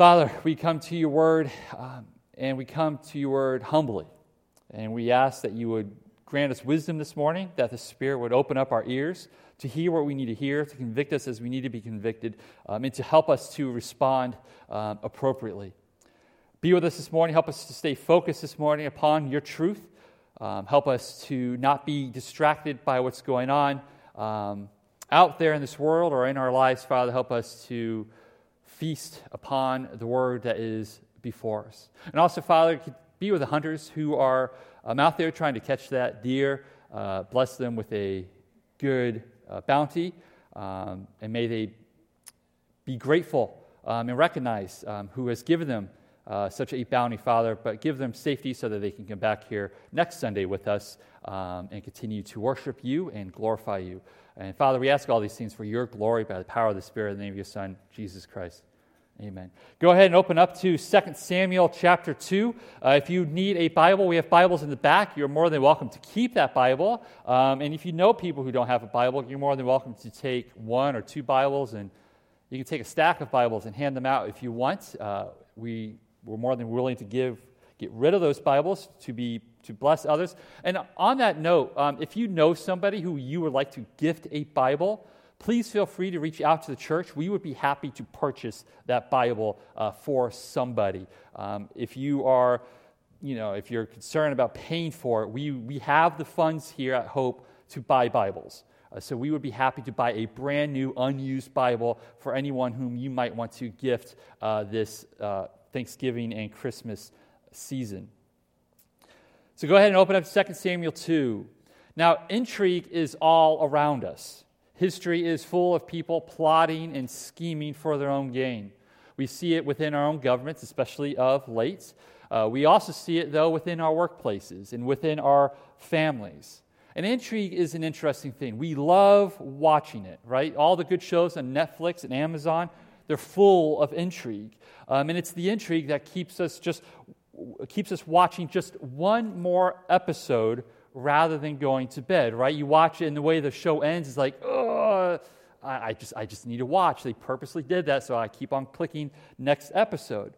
Father, we come to your word um, and we come to your word humbly. And we ask that you would grant us wisdom this morning, that the Spirit would open up our ears to hear what we need to hear, to convict us as we need to be convicted, um, and to help us to respond um, appropriately. Be with us this morning. Help us to stay focused this morning upon your truth. Um, help us to not be distracted by what's going on um, out there in this world or in our lives, Father. Help us to feast upon the word that is before us. And also, Father, be with the hunters who are um, out there trying to catch that deer. Uh, bless them with a good uh, bounty, um, and may they be grateful um, and recognize um, who has given them uh, such a bounty, Father, but give them safety so that they can come back here next Sunday with us um, and continue to worship you and glorify you. And Father, we ask all these things for your glory by the power of the Spirit in the name of your Son, Jesus Christ. Amen. Go ahead and open up to 2 Samuel chapter 2. Uh, if you need a Bible, we have Bibles in the back. You're more than welcome to keep that Bible. Um, and if you know people who don't have a Bible, you're more than welcome to take one or two Bibles and you can take a stack of Bibles and hand them out if you want. Uh, we, we're more than willing to give, get rid of those Bibles to, be, to bless others. And on that note, um, if you know somebody who you would like to gift a Bible, please feel free to reach out to the church. We would be happy to purchase that Bible uh, for somebody. Um, if you are, you know, if you're concerned about paying for it, we, we have the funds here at Hope to buy Bibles. Uh, so we would be happy to buy a brand new, unused Bible for anyone whom you might want to gift uh, this uh, Thanksgiving and Christmas season. So go ahead and open up 2 Samuel 2. Now, intrigue is all around us. History is full of people plotting and scheming for their own gain. We see it within our own governments, especially of late. Uh, we also see it, though, within our workplaces and within our families. And intrigue is an interesting thing. We love watching it, right? All the good shows on Netflix and Amazon, they're full of intrigue. Um, and it's the intrigue that keeps us just keeps us watching just one more episode rather than going to bed, right? You watch it, and the way the show ends is like, oh, I, I, just, I just need to watch. They purposely did that, so I keep on clicking next episode.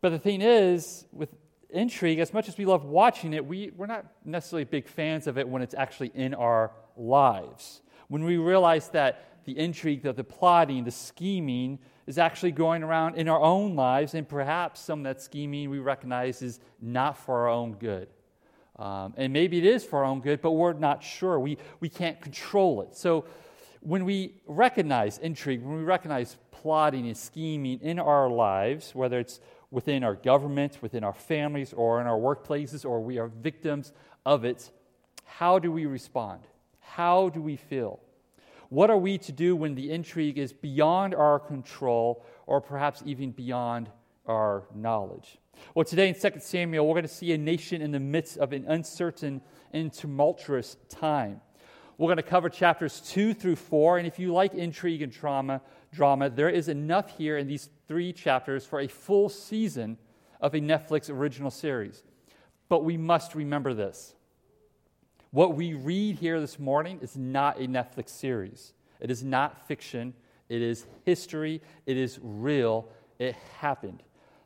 But the thing is, with intrigue, as much as we love watching it, we, we're not necessarily big fans of it when it's actually in our lives. When we realize that the intrigue, the, the plotting, the scheming is actually going around in our own lives, and perhaps some of that scheming we recognize is not for our own good. Um, and maybe it is for our own good, but we're not sure. We, we can't control it. So when we recognize intrigue, when we recognize plotting and scheming in our lives, whether it's within our governments, within our families, or in our workplaces, or we are victims of it, how do we respond? How do we feel? What are we to do when the intrigue is beyond our control or perhaps even beyond our knowledge? Well, today in 2 Samuel, we're going to see a nation in the midst of an uncertain and tumultuous time. We're going to cover chapters 2 through 4, and if you like intrigue and drama, drama, there is enough here in these three chapters for a full season of a Netflix original series. But we must remember this. What we read here this morning is not a Netflix series. It is not fiction. It is history. It is real. It happened.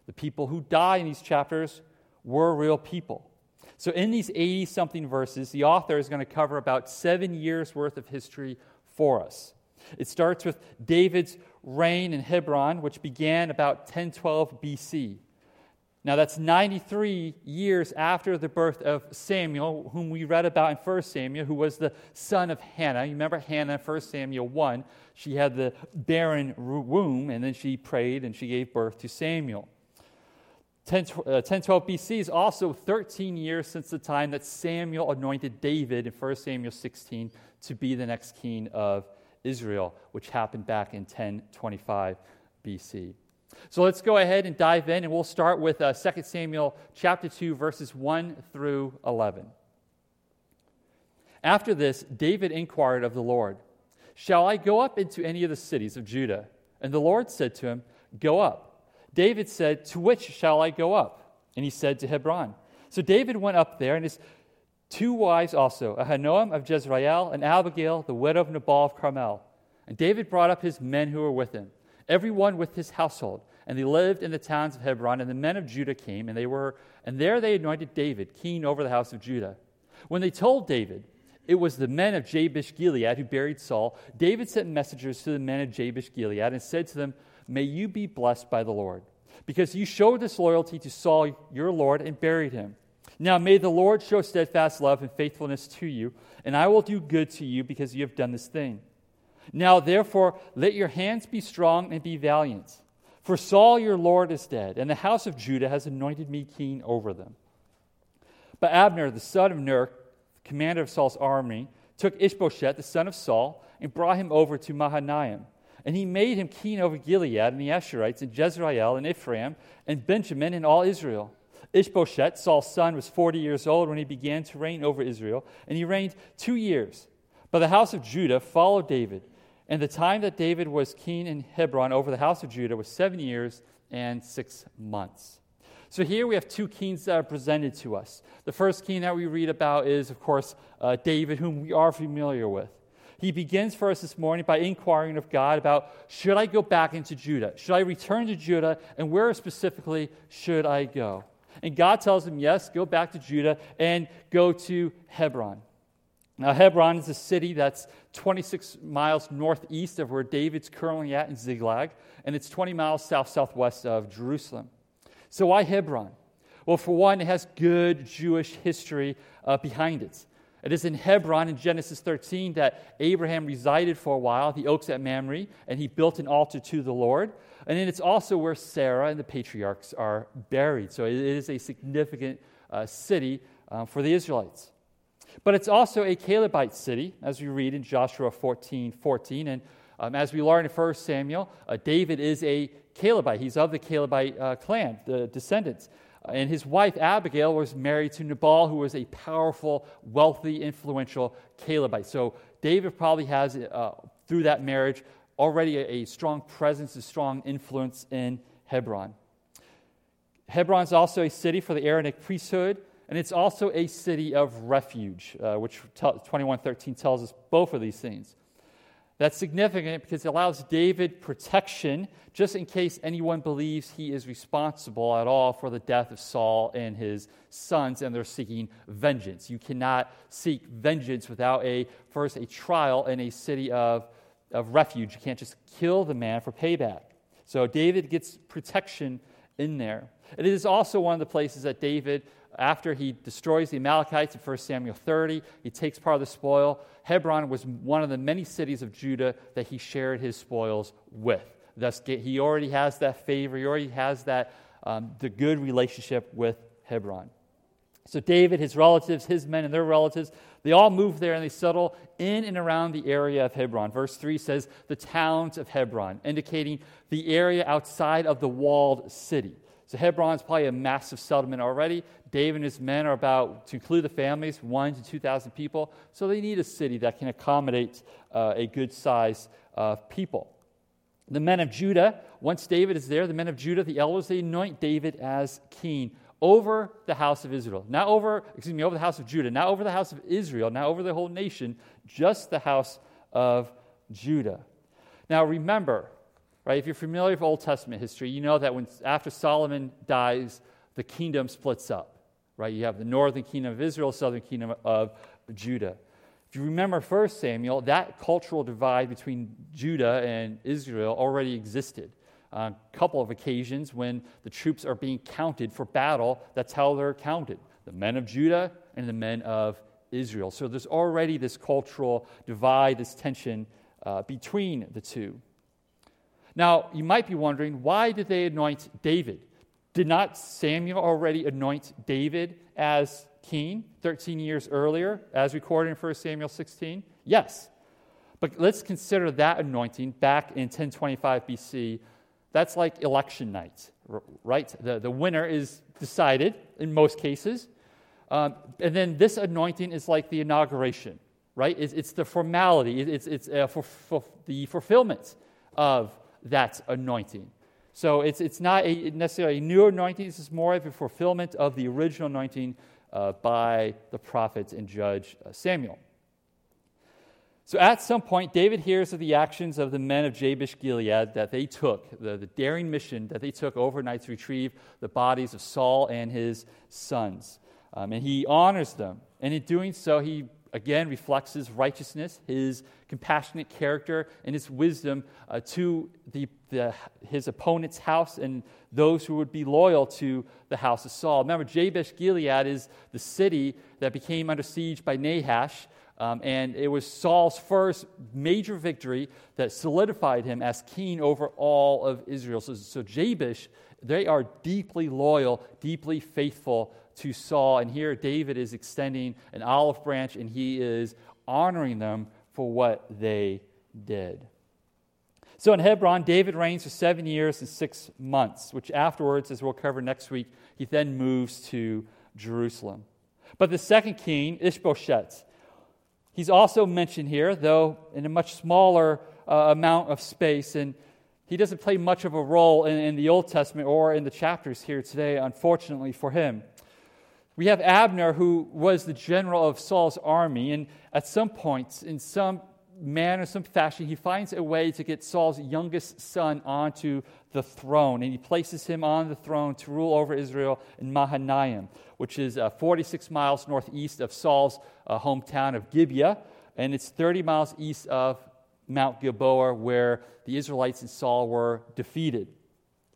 The people who die in these chapters were real people. So, in these 80 something verses, the author is going to cover about seven years worth of history for us. It starts with David's reign in Hebron, which began about 1012 BC. Now, that's 93 years after the birth of Samuel, whom we read about in 1 Samuel, who was the son of Hannah. You remember Hannah, in 1 Samuel 1. She had the barren womb, and then she prayed and she gave birth to Samuel. 10, uh, 1012 BC is also 13 years since the time that Samuel anointed David in 1 Samuel 16 to be the next king of Israel, which happened back in 1025 BC. So let's go ahead and dive in, and we'll start with uh, 2 Samuel chapter 2, verses 1 through 11. After this, David inquired of the Lord, Shall I go up into any of the cities of Judah? And the Lord said to him, Go up. David said, To which shall I go up? And he said, To Hebron. So David went up there, and his two wives also, Ahinoam of Jezreel and Abigail, the widow of Nabal of Carmel. And David brought up his men who were with him everyone with his household. And they lived in the towns of Hebron, and the men of Judah came, and they were, and there they anointed David king over the house of Judah. When they told David, it was the men of Jabesh Gilead who buried Saul, David sent messengers to the men of Jabesh Gilead and said to them, May you be blessed by the Lord, because you showed this loyalty to Saul your Lord and buried him. Now may the Lord show steadfast love and faithfulness to you, and I will do good to you because you have done this thing. Now therefore, let your hands be strong and be valiant. For Saul your Lord is dead, and the house of Judah has anointed me king over them. But Abner, the son of Ner, commander of Saul's army, took Ishbosheth, the son of Saul, and brought him over to Mahanaim. And he made him king over Gilead and the Ashurites and Jezreel and Ephraim and Benjamin and all Israel. Ishbosheth, Saul's son, was 40 years old when he began to reign over Israel, and he reigned two years. But the house of Judah followed David, and the time that David was king in Hebron over the house of Judah was seven years and six months. So here we have two kings that are presented to us. The first king that we read about is, of course, uh, David, whom we are familiar with. He begins for us this morning by inquiring of God about should I go back into Judah? Should I return to Judah? And where specifically should I go? And God tells him, yes, go back to Judah and go to Hebron. Now, Hebron is a city that's 26 miles northeast of where David's currently at in Ziklag, and it's 20 miles south southwest of Jerusalem. So, why Hebron? Well, for one, it has good Jewish history uh, behind it. It is in Hebron in Genesis 13 that Abraham resided for a while, the oaks at Mamre, and he built an altar to the Lord. And then it's also where Sarah and the patriarchs are buried. So it is a significant uh, city uh, for the Israelites. But it's also a Calebite city, as we read in Joshua 14 14. And um, as we learn in 1 Samuel, uh, David is a Calebite. He's of the Calebite uh, clan, the descendants. And his wife Abigail was married to Nabal, who was a powerful, wealthy, influential Calebite. So David probably has, uh, through that marriage, already a, a, strong presence, a strong influence in Hebron. Hebron is also a city for the Aaronic priesthood, and it's also a city of refuge, uh, which 2113 tells us both of these things. That's significant because it allows David protection just in case anyone believes he is responsible at all for the death of Saul and his sons and they're seeking vengeance. You cannot seek vengeance without a first a trial in a city of, of refuge. You can't just kill the man for payback. So David gets protection in there. It is also one of the places that David after he destroys the Amalekites in 1 Samuel 30, he takes part of the spoil. Hebron was one of the many cities of Judah that he shared his spoils with. Thus, he already has that favor, he already has that um, the good relationship with Hebron. So, David, his relatives, his men, and their relatives, they all move there and they settle in and around the area of Hebron. Verse 3 says, the towns of Hebron, indicating the area outside of the walled city. So Hebron is probably a massive settlement already. David and his men are about, to include the families, one to 2,000 people. So they need a city that can accommodate uh, a good size of people. The men of Judah, once David is there, the men of Judah, the elders, they anoint David as king over the house of Israel. Not over, excuse me, over the house of Judah, not over the house of Israel, not over the whole nation, just the house of Judah. Now remember, Right? If you're familiar with Old Testament history, you know that when after Solomon dies, the kingdom splits up. Right? You have the northern kingdom of Israel, southern kingdom of Judah. If you remember 1 Samuel, that cultural divide between Judah and Israel already existed. On a couple of occasions when the troops are being counted for battle, that's how they're counted the men of Judah and the men of Israel. So there's already this cultural divide, this tension uh, between the two. Now, you might be wondering why did they anoint David? Did not Samuel already anoint David as king 13 years earlier, as recorded in 1 Samuel 16? Yes. But let's consider that anointing back in 1025 BC. That's like election night, right? The, the winner is decided in most cases. Um, and then this anointing is like the inauguration, right? It's, it's the formality, it's, it's uh, for, for the fulfillment of that anointing. So it's, it's not a, necessarily a new anointing, this is more of a fulfillment of the original anointing uh, by the prophet and judge uh, Samuel. So at some point, David hears of the actions of the men of Jabesh Gilead that they took, the, the daring mission that they took overnight to retrieve the bodies of Saul and his sons. Um, and he honors them. And in doing so, he again reflects his righteousness, his compassionate character, and his wisdom uh, to the, the, his opponent's house and those who would be loyal to the house of Saul. Remember, Jabesh Gilead is the city that became under siege by Nahash. Um, and it was Saul's first major victory that solidified him as king over all of Israel. So, so Jabesh, they are deeply loyal, deeply faithful to Saul. And here David is extending an olive branch and he is honoring them for what they did. So in Hebron, David reigns for seven years and six months, which afterwards, as we'll cover next week, he then moves to Jerusalem. But the second king, Ishbosheth, he's also mentioned here, though in a much smaller uh, amount of space. And he doesn't play much of a role in, in the Old Testament or in the chapters here today, unfortunately for him. We have Abner, who was the general of Saul's army, and at some points, in some manner, some fashion, he finds a way to get Saul's youngest son onto the throne, and he places him on the throne to rule over Israel in Mahanaim, which is uh, 46 miles northeast of Saul's uh, hometown of Gibeah, and it's 30 miles east of Mount Gilboa, where the Israelites and Saul were defeated.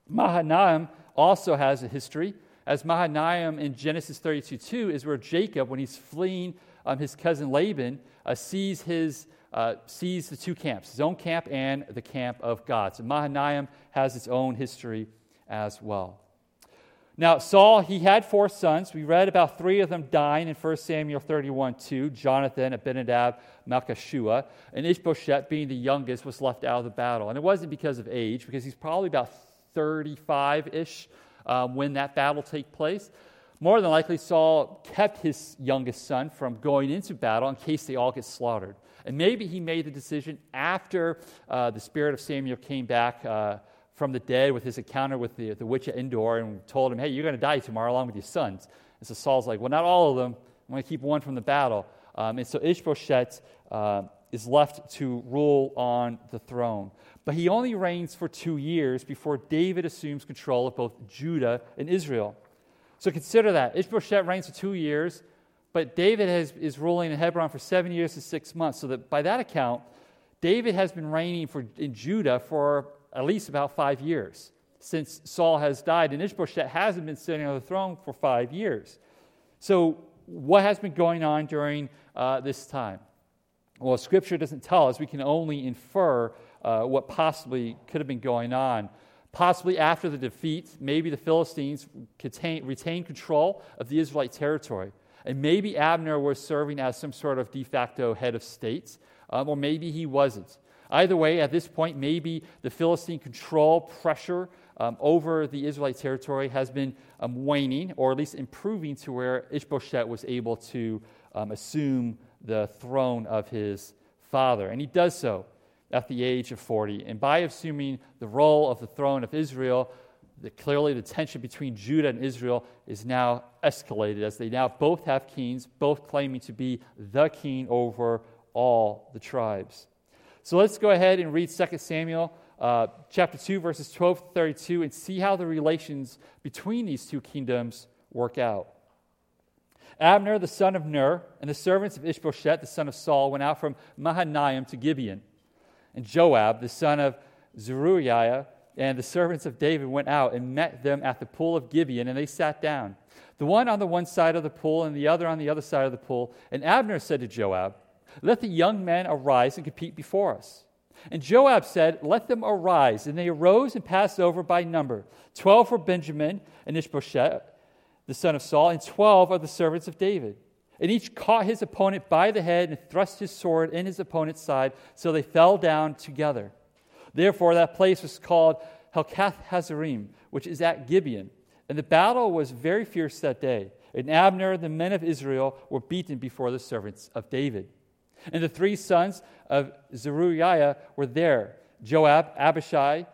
Mahanaim also has a history as Mahanaim in Genesis 32 2 is where Jacob, when he's fleeing um, his cousin Laban, uh, sees, his, uh, sees the two camps, his own camp and the camp of God. So Mahanaim has its own history as well. Now, Saul, he had four sons. We read about three of them dying in 1 Samuel 31 2 Jonathan, Abinadab, Malchishua. And Ishbosheth, being the youngest, was left out of the battle. And it wasn't because of age, because he's probably about 35 ish um, when that battle take place. More than likely, Saul kept his youngest son from going into battle in case they all get slaughtered. And maybe he made the decision after uh, the spirit of Samuel came back uh, from the dead with his encounter with the, the witch at Endor and told him, hey, you're going to die tomorrow along with your sons. And so Saul's like, well, not all of them. I'm going to keep one from the battle. Um, and so Ishbosheth uh, is left to rule on the throne. But he only reigns for two years before David assumes control of both Judah and Israel. So consider that. Ishbosheth reigns for two years, but David has, is ruling in Hebron for seven years and six months. So that by that account, David has been reigning for, in Judah for at least about five years since Saul has died, and Ishbosheth hasn't been sitting on the throne for five years. So, what has been going on during uh, this time? Well, Scripture doesn't tell us. We can only infer uh, what possibly could have been going on. Possibly after the defeat, maybe the Philistines contain, retained control of the Israelite territory. And maybe Abner was serving as some sort of de facto head of state, um, or maybe he wasn't. Either way, at this point, maybe the Philistine control pressure um, over the Israelite territory has been um, waning, or at least improving to where Ishbosheth was able to um, assume the throne of his father. And he does so at the age of 40. And by assuming the role of the throne of Israel, the, clearly the tension between Judah and Israel is now escalated as they now both have kings, both claiming to be the king over all the tribes. So let's go ahead and read 2 Samuel uh, chapter 2, verses 12 to 32, and see how the relations between these two kingdoms work out. Abner, the son of Ner, and the servants of Ishbosheth, the son of Saul, went out from Mahanaim to Gibeon. And Joab, the son of Zeruiah, and the servants of David went out and met them at the pool of Gibeon, and they sat down. The one on the one side of the pool, and the other on the other side of the pool. And Abner said to Joab, Let the young men arise and compete before us. And Joab said, Let them arise. And they arose and passed over by number. Twelve were Benjamin and Ishbosheth, the son of Saul, and twelve are the servants of David. And each caught his opponent by the head and thrust his sword in his opponent's side, so they fell down together. Therefore, that place was called Helkath Hazzurim, which is at Gibeon. And the battle was very fierce that day. And Abner and the men of Israel were beaten before the servants of David. And the three sons of Zeruiah were there Joab, Abishai,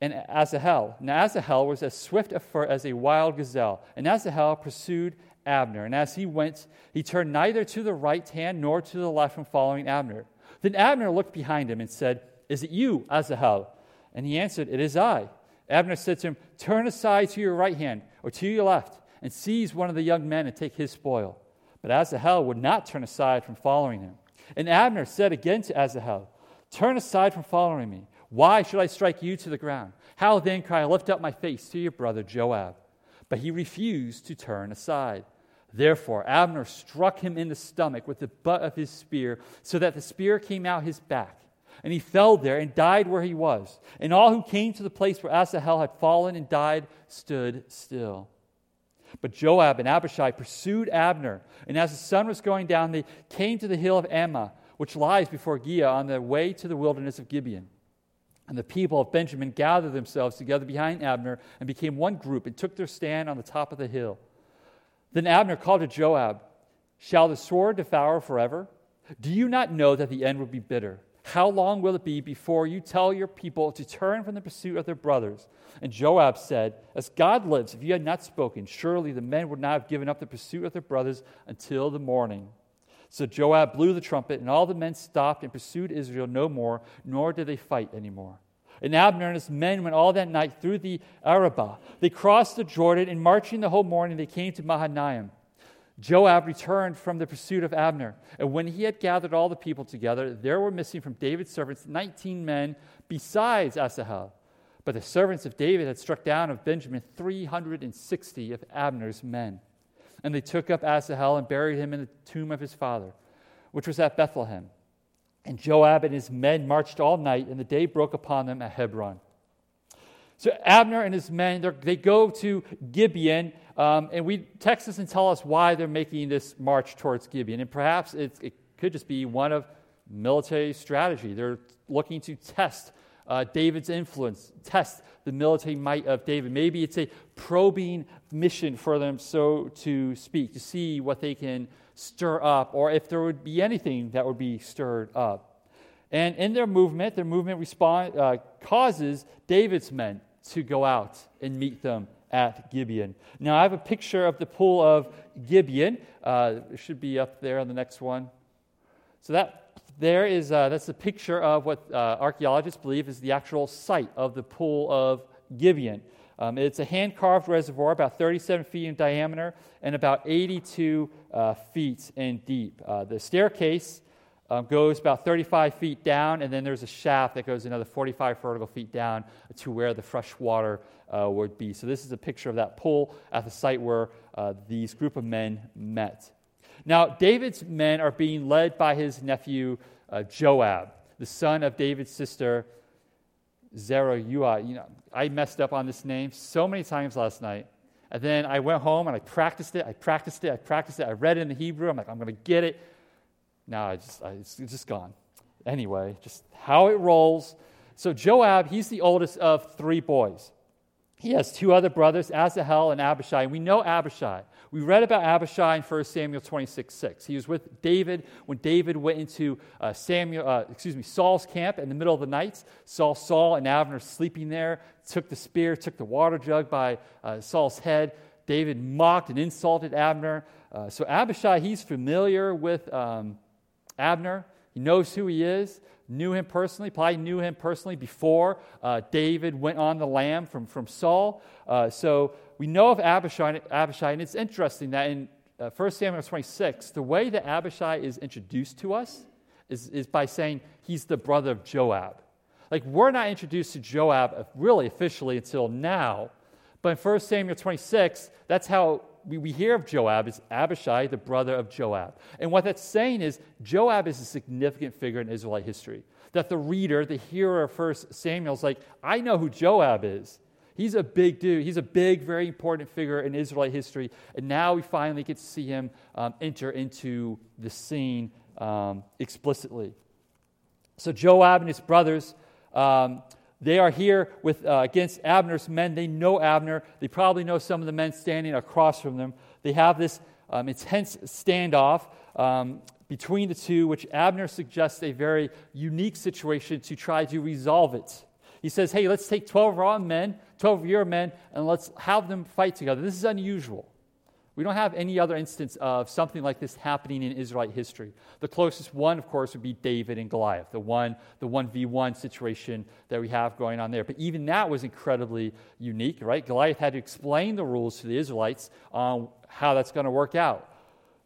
and Asahel. Now, Asahel was as swift of foot as a wild gazelle. And Asahel pursued Abner. And as he went, he turned neither to the right hand nor to the left from following Abner. Then Abner looked behind him and said, Is it you, Asahel? And he answered, It is I. Abner said to him, Turn aside to your right hand or to your left and seize one of the young men and take his spoil. But Asahel would not turn aside from following him. And Abner said again to Asahel, Turn aside from following me. Why should I strike you to the ground? How then can I lift up my face to your brother Joab? But he refused to turn aside. Therefore, Abner struck him in the stomach with the butt of his spear, so that the spear came out his back. And he fell there and died where he was. And all who came to the place where Asahel had fallen and died stood still. But Joab and Abishai pursued Abner, and as the sun was going down, they came to the hill of Ammah, which lies before Giah on the way to the wilderness of Gibeon. And the people of Benjamin gathered themselves together behind Abner and became one group and took their stand on the top of the hill. Then Abner called to Joab, Shall the sword devour forever? Do you not know that the end will be bitter? How long will it be before you tell your people to turn from the pursuit of their brothers? And Joab said, As God lives, if you had not spoken, surely the men would not have given up the pursuit of their brothers until the morning. So Joab blew the trumpet, and all the men stopped and pursued Israel no more, nor did they fight anymore. And Abner and his men went all that night through the Arabah. They crossed the Jordan, and marching the whole morning, they came to Mahanaim. Joab returned from the pursuit of Abner. And when he had gathered all the people together, there were missing from David's servants 19 men besides Asahel. But the servants of David had struck down of Benjamin 360 of Abner's men. And they took up Asahel and buried him in the tomb of his father, which was at Bethlehem. And Joab and his men marched all night, and the day broke upon them at Hebron. So Abner and his men, they go to Gibeon, um, and we text us and tell us why they're making this march towards Gibeon. And perhaps it could just be one of military strategy. They're looking to test uh, David's influence, test the military might of David. Maybe it's a probing mission for them, so to speak, to see what they can stir up, or if there would be anything that would be stirred up. And in their movement, their movement respond, uh, causes David's men to go out and meet them at Gibeon. Now, I have a picture of the pool of Gibeon. Uh, it should be up there on the next one. So that there is uh, that's a picture of what uh, archaeologists believe is the actual site of the pool of Gibeon. Um, it's a hand carved reservoir, about 37 feet in diameter and about 82 uh, feet in deep. Uh, the staircase um, goes about 35 feet down, and then there's a shaft that goes another 45 vertical feet down to where the fresh water uh, would be. So, this is a picture of that pool at the site where these group of men met. Now, David's men are being led by his nephew uh, Joab, the son of David's sister Zeruiah. You know, I messed up on this name so many times last night. And then I went home and I practiced it. I practiced it. I practiced it. I read it in the Hebrew. I'm like, I'm going to get it. Now I just, I, it's, just gone. Anyway, just how it rolls. So Joab, he's the oldest of three boys. He has two other brothers, Asahel and Abishai. And we know Abishai. We read about Abishai in 1 Samuel 26 6. He was with David when David went into uh, Samuel, uh, excuse me, Saul's camp in the middle of the night. Saw Saul and Abner sleeping there, took the spear, took the water jug by uh, Saul's head. David mocked and insulted Abner. Uh, so Abishai, he's familiar with um, Abner. He knows who he is knew him personally, probably knew him personally before uh, David went on the lam from, from Saul. Uh, so we know of Abishai, Abishai, and it's interesting that in uh, 1 Samuel 26, the way that Abishai is introduced to us is, is by saying he's the brother of Joab. Like, we're not introduced to Joab really officially until now, but in 1 Samuel 26, that's how we, we hear of Joab is Abishai, the brother of Joab. And what that's saying is Joab is a significant figure in Israelite history. That the reader, the hearer of 1 Samuel is like, I know who Joab is. He's a big dude. He's a big, very important figure in Israelite history. And now we finally get to see him um, enter into the scene um, explicitly. So Joab and his brothers, um, they are here with, uh, against Abner's men. They know Abner. They probably know some of the men standing across from them. They have this um, intense standoff um, between the two, which Abner suggests a very unique situation to try to resolve it. He says, Hey, let's take 12 of our men, 12 of your men, and let's have them fight together. This is unusual. We don't have any other instance of something like this happening in Israelite history. The closest one, of course, would be David and Goliath, the one, the 1v1 situation that we have going on there. But even that was incredibly unique, right? Goliath had to explain the rules to the Israelites on how that's going to work out.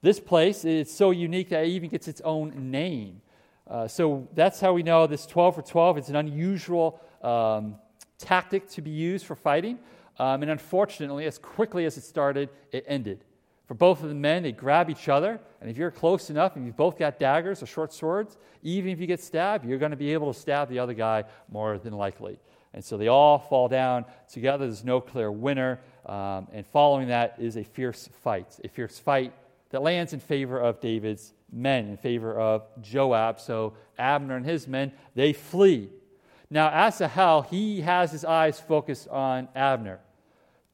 This place is so unique that it even gets its own name. Uh, so that's how we know this 12 for 12 is an unusual um, tactic to be used for fighting. Um, and unfortunately, as quickly as it started, it ended. For both of the men, they grab each other, and if you're close enough and you've both got daggers or short swords, even if you get stabbed, you're going to be able to stab the other guy more than likely. And so they all fall down together. There's no clear winner. Um, and following that is a fierce fight, a fierce fight that lands in favor of David's men, in favor of Joab. So Abner and his men, they flee. Now, Asahel, he has his eyes focused on Abner.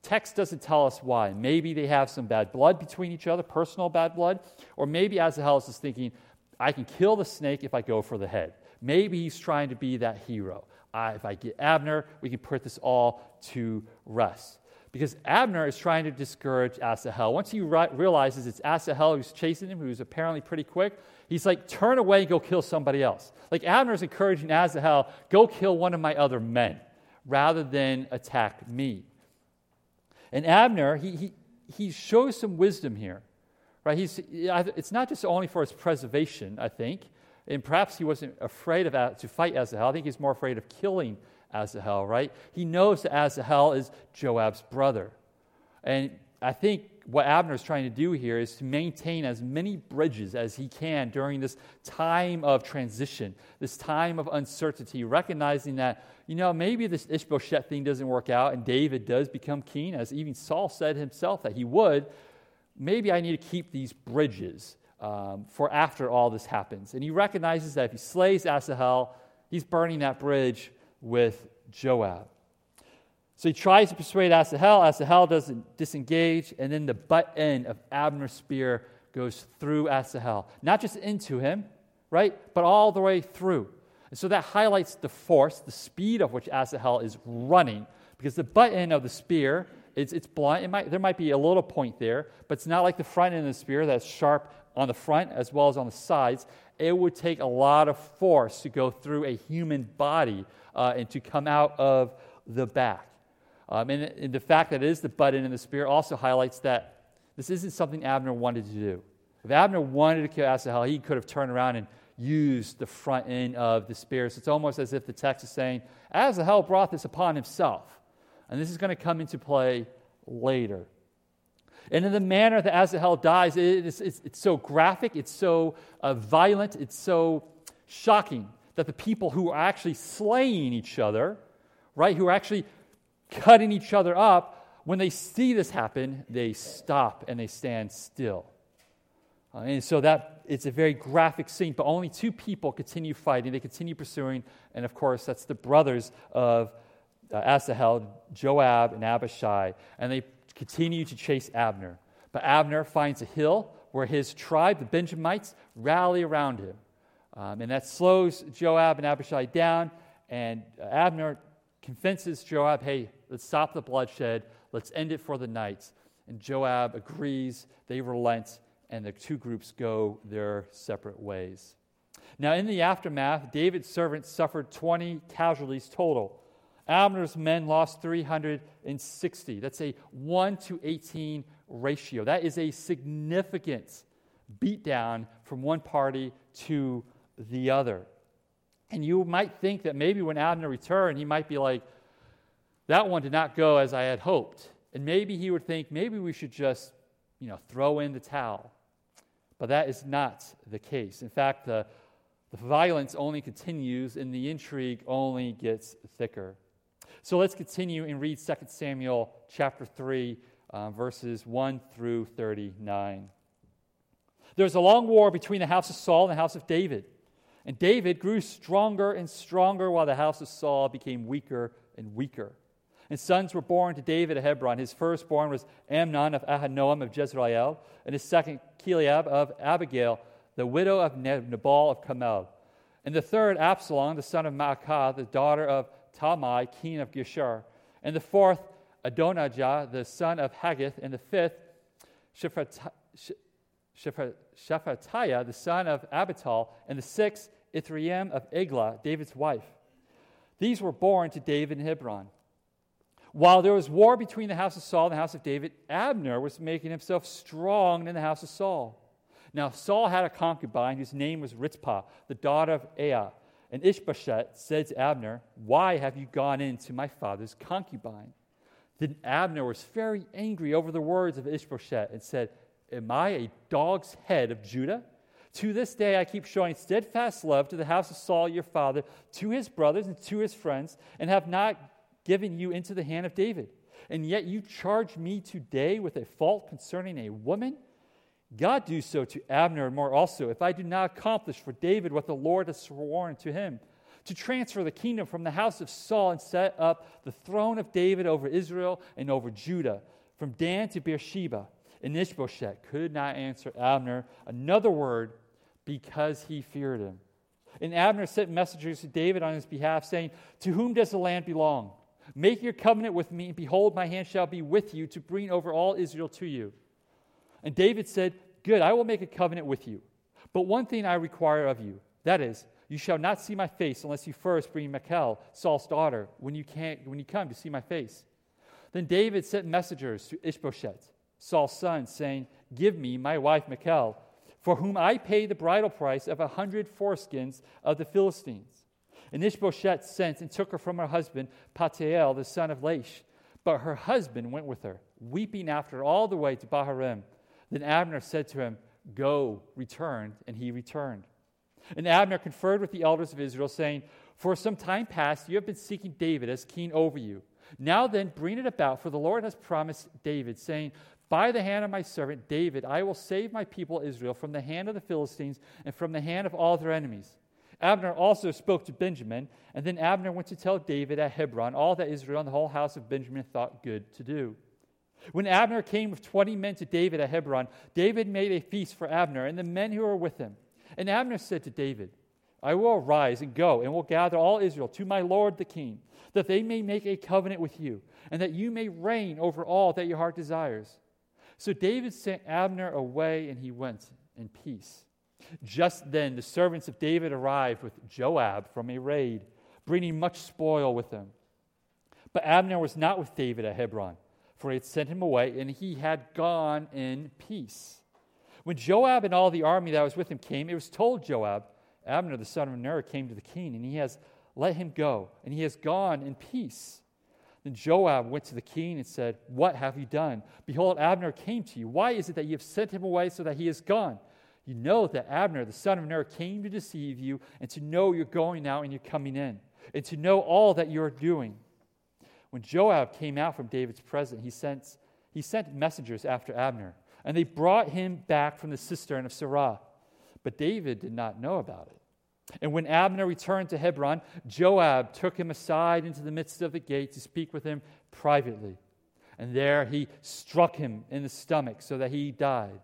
Text doesn't tell us why. Maybe they have some bad blood between each other, personal bad blood, or maybe Asahel is thinking, I can kill the snake if I go for the head. Maybe he's trying to be that hero. Uh, if I get Abner, we can put this all to rest. Because Abner is trying to discourage Asahel. Once he re- realizes it's Asahel who's chasing him, who's apparently pretty quick, he's like, turn away and go kill somebody else. Like Abner is encouraging Asahel, go kill one of my other men rather than attack me. And Abner, he, he, he shows some wisdom here. Right? He's, it's not just only for his preservation, I think. And perhaps he wasn't afraid of to fight Asahel. I think he's more afraid of killing Asahel, right? He knows that Asahel is Joab's brother. And I think what Abner is trying to do here is to maintain as many bridges as he can during this time of transition, this time of uncertainty, recognizing that, you know, maybe this Ishbosheth thing doesn't work out and David does become king, as even Saul said himself that he would. Maybe I need to keep these bridges um, for after all this happens. And he recognizes that if he slays Asahel, he's burning that bridge with Joab. So he tries to persuade Asahel. Asahel doesn't disengage, and then the butt end of Abner's spear goes through Asahel. Not just into him, right, but all the way through. And so that highlights the force, the speed of which Asahel is running, because the butt end of the spear, it's, it's blunt. It might, there might be a little point there, but it's not like the front end of the spear that's sharp on the front as well as on the sides. It would take a lot of force to go through a human body uh, and to come out of the back. Um, and, and, the fact that it is the butt end of the spear also highlights that this isn't something Abner wanted to do. If Abner wanted to kill Asahel, he could have turned around and used the front end of the. So it's almost as if the text is saying, Asahel brought this upon himself. And this is going to come into play later. And in the manner that Asahel dies, it is, it's, it's, so graphic, it's so uh, violent, it's so shocking that the people who are actually slaying each other, right, who are actually cutting each other up, when they see this happen, they stop and they stand still. Uh, and so that it's a very graphic scene, but only two people continue fighting. They continue pursuing, and of course, that's the brothers of uh, Asahel, Joab, and Abishai, and they continue to chase Abner. But Abner finds a hill where his tribe, the Benjamites, rally around him. Um, and that slows Joab and Abishai down, and uh, Abner convinces Joab, hey, let's stop the bloodshed, let's end it for the night. And Joab agrees, they relent, and the two groups go their separate ways. Now, in the aftermath, David's servants suffered 20 casualties total. Abner's men lost 360. That's a 1 to 18 ratio. That is a significant beatdown from one party to the other. And you might think that maybe when Abner returned, he might be like, that one did not go as I had hoped. And maybe he would think, maybe we should just, you know, throw in the towel. But that is not the case. In fact, the, the violence only continues and the intrigue only gets thicker. So let's continue and read 2 Samuel chapter 3, uh, verses 1 through 39. There was a long war between the house of Saul and the house of David. And David grew stronger and stronger while the house of Saul became weaker and weaker. And sons were born to David at Hebron. His firstborn was Amnon of Ahinoam of Jezreel, and his second, Chileab of Abigail, the widow of Nabal of Carmel. And the third, Absalom, the son of Maacah, the daughter of Talmai, king of Geshur. And the fourth, Adonijah, the son of Haggith. And the fifth, Shephatiah, the son of Abital, and the sixth, Ithream of Eglah, David's wife. These were born to David in Hebron. While there was war between the house of Saul and the house of David, Abner was making himself strong in the house of Saul. Now, Saul had a concubine whose name was Rizpah, the daughter of Aiah. And Ishbosheth said to Abner, Why have you gone into my father's concubine? Then Abner was very angry over the words of Ishbosheth and said, Am I a dog's head of Judah? To this day I keep showing steadfast love to the house of Saul your father, to his brothers and to his friends, and have not given you into the hand of David. And yet you charge me today with a fault concerning a woman? God do so to Abner and more also, if I do not accomplish for David what the Lord has sworn to him, to transfer the kingdom from the house of Saul and set up the throne of David over Israel and over Judah, from Dan to Beersheba. And Ishbosheth could not answer Abner another word because he feared him. And Abner sent messengers to David on his behalf, saying, To whom does the land belong? Make your covenant with me, and behold, my hand shall be with you to bring over all Israel to you. And David said, Good, I will make a covenant with you. But one thing I require of you that is, you shall not see my face unless you first bring Michal, Saul's daughter, when you, can't, when you come to see my face. Then David sent messengers to Ishbosheth, Saul's son, saying, Give me my wife Michal, for whom I pay the bridal price of a hundred foreskins of the Philistines. And Ishbosheth sent and took her from her husband, Paltiel, the son of Laish. But her husband went with her, weeping after all the way to Bahurim. Then Abner said to him, Go, return. And he returned. And Abner conferred with the elders of Israel, saying, For some time past you have been seeking David as king over you. Now then, bring it about, for the Lord has promised David, saying, By the hand of my servant David, I will save my people Israel from the hand of the Philistines and from the hand of all their enemies. Abner also spoke to Benjamin, and then Abner went to tell David at Hebron all that Israel and the whole house of Benjamin thought good to do. When Abner came with 20 men to David at Hebron, David made a feast for Abner and the men who were with him. And Abner said to David, I will arise and go, and will gather all Israel to my lord the king, that they may make a covenant with you, and that you may reign over all that your heart desires. So David sent Abner away, and he went in peace. Just then the servants of David arrived with Joab from a raid, bringing much spoil with them. But Abner was not with David at Hebron for he had sent him away, and he had gone in peace. When Joab and all the army that was with him came, it was told Joab, Abner the son of Ner came to the king, and he has let him go, and he has gone in peace. Then Joab went to the king and said, What have you done? Behold, Abner came to you. Why is it that you have sent him away so that he is gone? You know that Abner, the son of Ner, came to deceive you, and to know you're going out and you're coming in, and to know all that you're doing. When Joab came out from David's presence, he sent, he sent messengers after Abner, and they brought him back from the cistern of Sirah. But David did not know about it. And when Abner returned to Hebron, Joab took him aside into the midst of the gate to speak with him privately. And there he struck him in the stomach so that he died,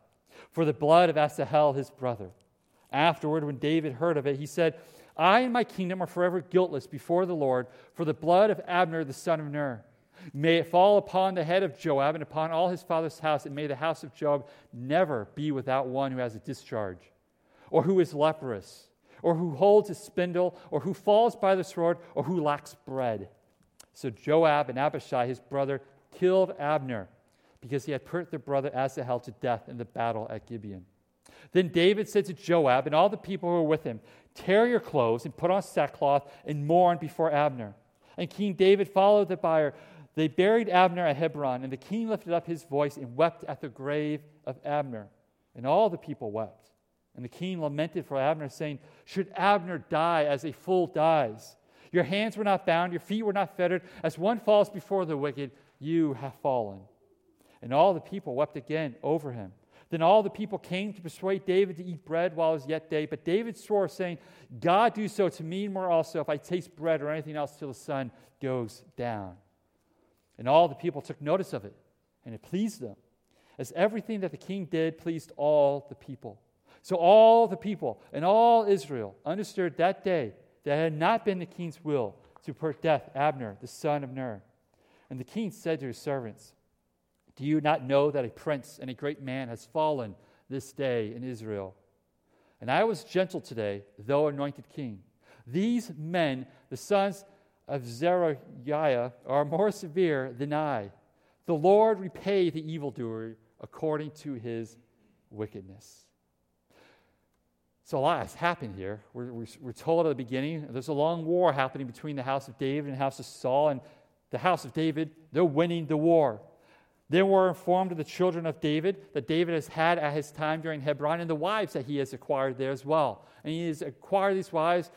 for the blood of Asahel, his brother. Afterward, when David heard of it, he said, I and my kingdom are forever guiltless before the Lord for the blood of Abner the son of Ner. May it fall upon the head of Joab and upon all his father's house, and may the house of Joab never be without one who has a discharge, or who is leprous, or who holds a spindle, or who falls by the sword, or who lacks bread. So Joab and Abishai, his brother, killed Abner because he had put their brother Asahel to death in the battle at Gibeon. Then David said to Joab and all the people who were with him, Tear your clothes and put on sackcloth and mourn before Abner. And King David followed the bier. They buried Abner at Hebron, and the king lifted up his voice and wept at the grave of Abner. And all the people wept. And the king lamented for Abner, saying, Should Abner die as a fool dies? Your hands were not bound, your feet were not fettered. As one falls before the wicked, you have fallen. And all the people wept again over him. Then all the people came to persuade David to eat bread while it was yet day. But David swore, saying, God do so to me more also if I taste bread or anything else till the sun goes down. And all the people took notice of it, and it pleased them, as everything that the king did pleased all the people. So all the people and all Israel understood that day that it had not been the king's will to put death Abner, the son of Ner. And the king said to his servants, Do you not know that a prince and a great man has fallen this day in Israel? And I was gentle today, though anointed king. These men, the sons of Zeruiah, are more severe than I. The Lord repay the evildoer according to his wickedness. So a lot has happened here. We're, we're, we're, told at the beginning there's a long war happening between the house of David and the house of Saul, and the house of David, they're winning the war. Then we're informed of the children of David that David has had at his time during Hebron and the wives that he has acquired there as well. And he has acquired these wives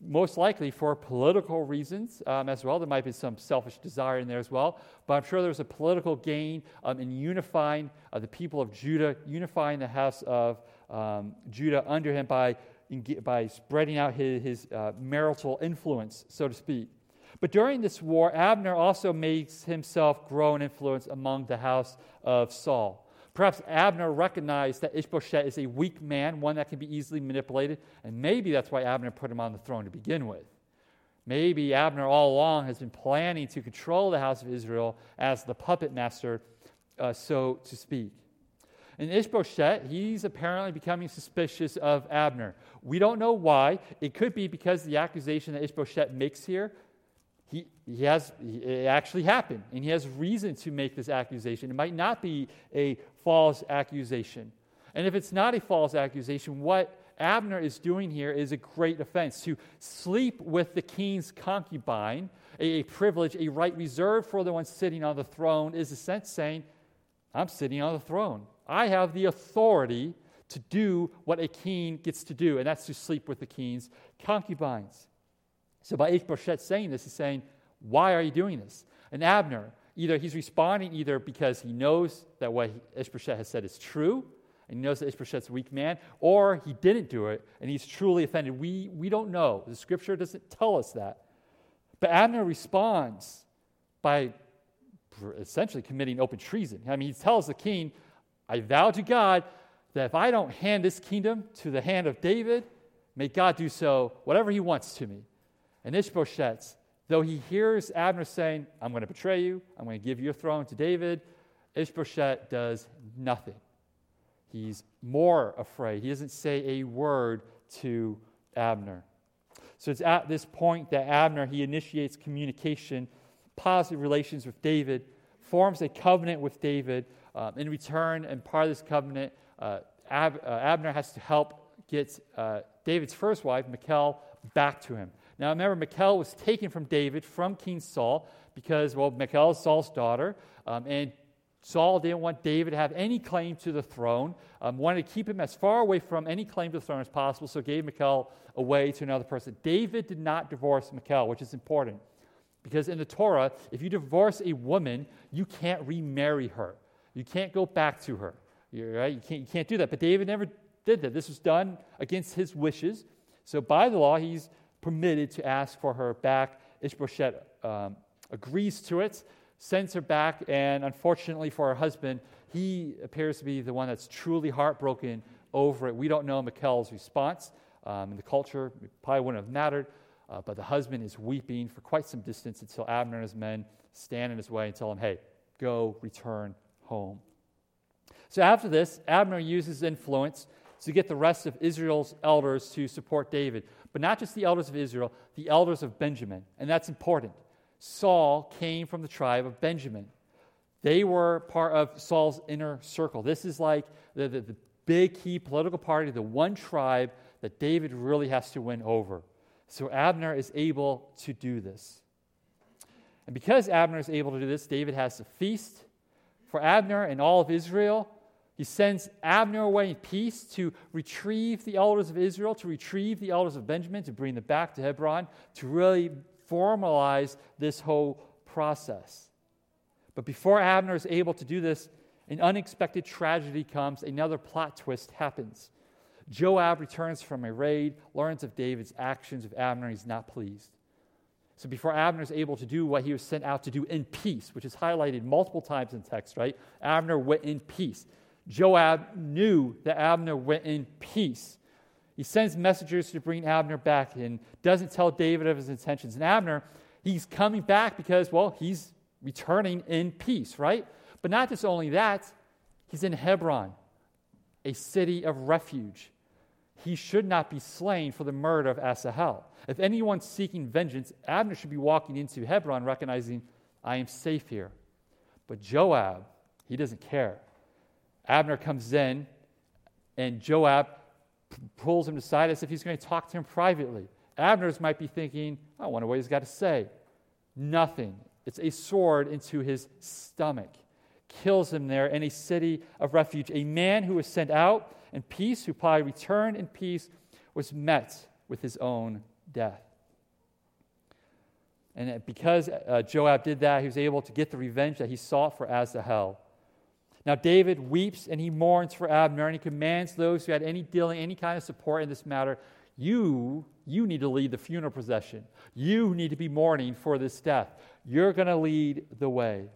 most likely for political reasons um, as well. There might be some selfish desire in there as well, but I'm sure there's a political gain um, in unifying uh, the people of Judah, unifying the house of um, Judah under him by, by spreading out his, his uh, marital influence, so to speak. But during this war, Abner also makes himself grow in influence among the house of Saul. Perhaps Abner recognized that Ishbosheth is a weak man, one that can be easily manipulated, and maybe that's why Abner put him on the throne to begin with. Maybe Abner all along has been planning to control the house of Israel as the puppet master, uh, so to speak. And Ishbosheth, he's apparently becoming suspicious of Abner. We don't know why. It could be because the accusation that Ishbosheth makes here he, he has, it actually happened, and he has reason to make this accusation. It might not be a false accusation. And if it's not a false accusation, what Abner is doing here is a great offense. To sleep with the king's concubine, a, a privilege, a right reserved for the one sitting on the throne, is a sense saying, I'm sitting on the throne. I have the authority to do what a king gets to do, and that's to sleep with the king's concubines. So by Ishbosheth saying this, he's saying, Why are you doing this? And Abner, either he's responding either because he knows that what Ishbosheth has said is true, and he knows that Ishbosheth's a weak man, or he didn't do it and he's truly offended. We, we don't know. The scripture doesn't tell us that. But Abner responds by essentially committing open treason. I mean, he tells the king, I vow to God that if I don't hand this kingdom to the hand of David, may God do so whatever he wants to me. And Ishbosheth, though he hears Abner saying, I'm going to betray you, I'm going to give your throne to David, Ishbosheth does nothing. He's more afraid. He doesn't say a word to Abner. So it's at this point that Abner he initiates communication, positive relations with David, forms a covenant with David. Um, in return, and part of this covenant, uh, Ab- uh, Abner has to help get uh, David's first wife, Michal, back to him. Now remember, Michal was taken from David, from King Saul, because, well, Michal is Saul's daughter, um, and Saul didn't want David to have any claim to the throne, um, wanted to keep him as far away from any claim to the throne as possible, so gave Michal away to another person. David did not divorce Michal, which is important. Because in the Torah, if you divorce a woman, you can't remarry her. You can't go back to her. Right? You, can't, you can't do that. But David never did that. This was done against his wishes. So by the law, he's permitted to ask for her back. Ishbosheth um, agrees to it, sends her back, and unfortunately for her husband, he appears to be the one that's truly heartbroken over it. We don't know Michal's response. Um, in the culture, probably wouldn't have mattered, uh, but the husband is weeping for quite some distance until Abner and his men stand in his way and tell him, hey, go return home. So after this, Abner uses influence to get the rest of Israel's elders to support David. But not just the elders of Israel, the elders of Benjamin. And that's important. Saul came from the tribe of Benjamin. They were part of Saul's inner circle. This is like the, the, the big key political party, the one tribe that David really has to win over. So Abner is able to do this. And because Abner is able to do this, David has a feast for Abner and all of Israel he sends Abner away in peace to retrieve the elders of Israel, to retrieve the elders of Benjamin, to bring them back to Hebron, to really formalize this whole process. But before Abner is able to do this, an unexpected tragedy comes, another plot twist happens. Joab returns from a raid, learns of David's actions of Abner, he's not pleased. So before Abner is able to do what he was sent out to do in peace, which is highlighted multiple times in text, right? Abner went in peace. Joab knew that Abner went in peace. He sends messengers to bring Abner back and doesn't tell David of his intentions. And Abner, he's coming back because, well, he's returning in peace, right? But not just only that, he's in Hebron, a city of refuge. He should not be slain for the murder of Asahel. If anyone's seeking vengeance, Abner should be walking into Hebron recognizing, I am safe here. But Joab, he doesn't care. Abner comes in, and Joab pulls him aside as if he's going to talk to him privately. Abner's might be thinking, I wonder what he's got to say. Nothing. It's a sword into his stomach. Kills him there in a city of refuge. A man who was sent out in peace, who probably returned in peace, was met with his own death. And because uh, Joab did that, he was able to get the revenge that he sought for Asahel. Now, David weeps and he mourns for Abner, and he commands those who had any dealing, any kind of support in this matter, you, you need to lead the funeral procession. You need to be mourning for this death. You're going to lead the way.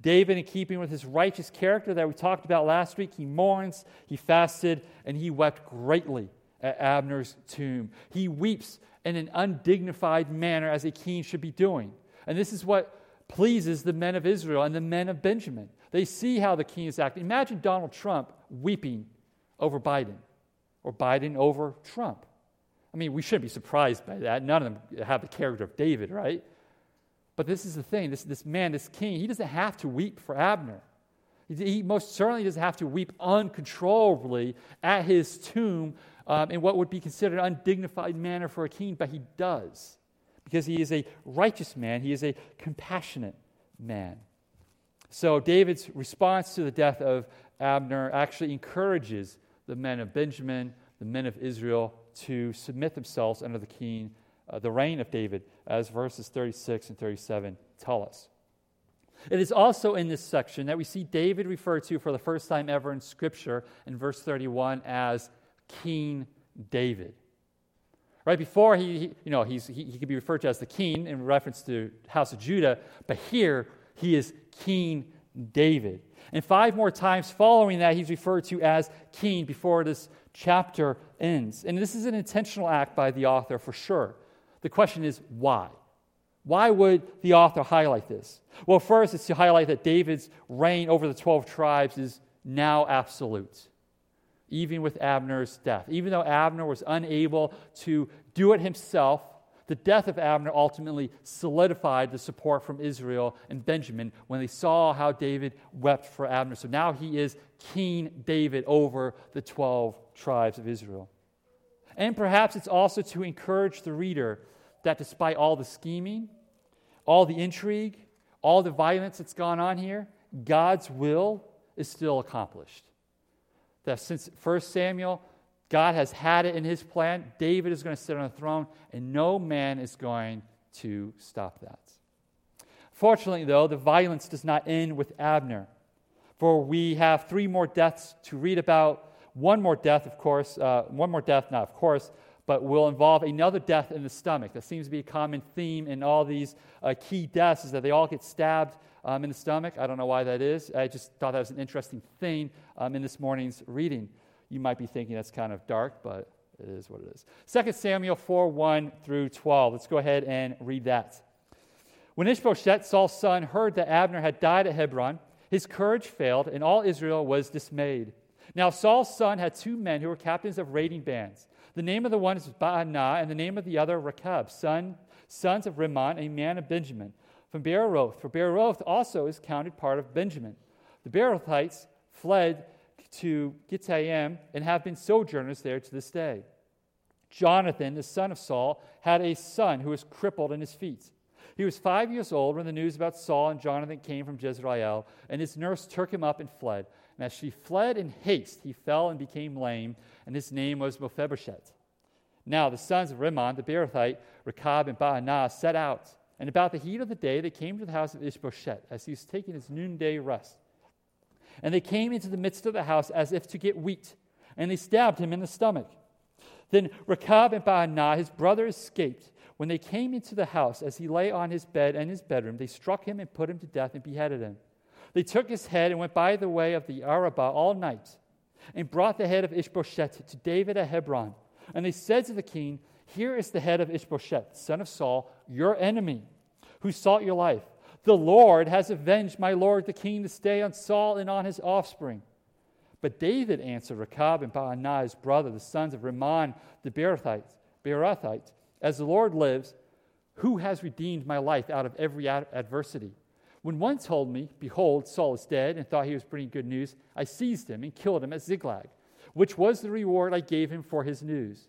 David, in keeping with his righteous character that we talked about last week, he mourns, he fasted, and he wept greatly at Abner's tomb. He weeps in an undignified manner as a king should be doing. And this is what pleases the men of Israel and the men of Benjamin. They see how the king is acting. Imagine Donald Trump weeping over Biden or Biden over Trump. I mean, we shouldn't be surprised by that. None of them have the character of David, right? But this is the thing this, this man, this king, he doesn't have to weep for Abner. He, most certainly doesn't have to weep uncontrollably at his tomb um, in what would be considered an undignified manner for a king, but he does because he is a righteous man, he is a compassionate man. So David's response to the death of Abner actually encourages the men of Benjamin, the men of Israel, to submit themselves under the king, uh, the reign of David, as verses 36 and 37 tell us. It is also in this section that we see David referred to for the first time ever in Scripture in verse 31 as King David. Right before he, he you know, he's, he, he could be referred to as the king in reference to House of Judah, but here he is King David. And five more times following that, he's referred to as king before this chapter ends. And this is an intentional act by the author for sure. The question is why? Why would the author highlight this? Well, first, it's to highlight that David's reign over the 12 tribes is now absolute even with Abner's death. Even though Abner was unable to do it himself, the death of Abner ultimately solidified the support from Israel and Benjamin when they saw how David wept for Abner. So now he is King David over the 12 tribes of Israel. And perhaps it's also to encourage the reader that despite all the scheming, all the intrigue, all the violence that's gone on here, God's will is still accomplished that since 1 Samuel, God has had it in his plan. David is going to sit on the throne, and no man is going to stop that. Fortunately, though, the violence does not end with Abner, for we have three more deaths to read about. One more death, of course, uh, one more death, not of course, but will involve another death in the stomach. That seems to be a common theme in all these uh, key deaths, is that they all get stabbed um, in the stomach. I don't know why that is. I just thought that was an interesting thing um, in this morning's reading. You might be thinking that's kind of dark, but it is what it is. 2 Samuel 4 1 through 12. Let's go ahead and read that. When Ishbosheth, Saul's son, heard that Abner had died at Hebron, his courage failed, and all Israel was dismayed. Now, Saul's son had two men who were captains of raiding bands. The name of the one is Baanah, and the name of the other Rechab, son, sons of Rimmon, a man of Benjamin from Beeroth, for Beeroth also is counted part of Benjamin. The Beerothites fled to Gittaim and have been sojourners there to this day. Jonathan, the son of Saul, had a son who was crippled in his feet. He was five years old when the news about Saul and Jonathan came from Jezreel, and his nurse took him up and fled. And as she fled in haste, he fell and became lame, and his name was Mephibosheth. Now the sons of Rimmon, the Beerothite, Rechab and Baanah, set out and about the heat of the day, they came to the house of Ishbosheth as he was taking his noonday rest. And they came into the midst of the house as if to get wheat, and they stabbed him in the stomach. Then Rechab and Baanah, his brother, escaped. When they came into the house, as he lay on his bed in his bedroom, they struck him and put him to death and beheaded him. They took his head and went by the way of the Arabah all night, and brought the head of Ishbosheth to David at Hebron. And they said to the king, Here is the head of Ishbosheth, son of Saul, your enemy who sought your life. The Lord has avenged my Lord the king this day on Saul and on his offspring. But David answered Rechab and Baanah, his brother, the sons of Rimmon the Beerothite, As the Lord lives, who has redeemed my life out of every ad- adversity? When one told me, Behold, Saul is dead, and thought he was bringing good news, I seized him and killed him at Ziklag, which was the reward I gave him for his news.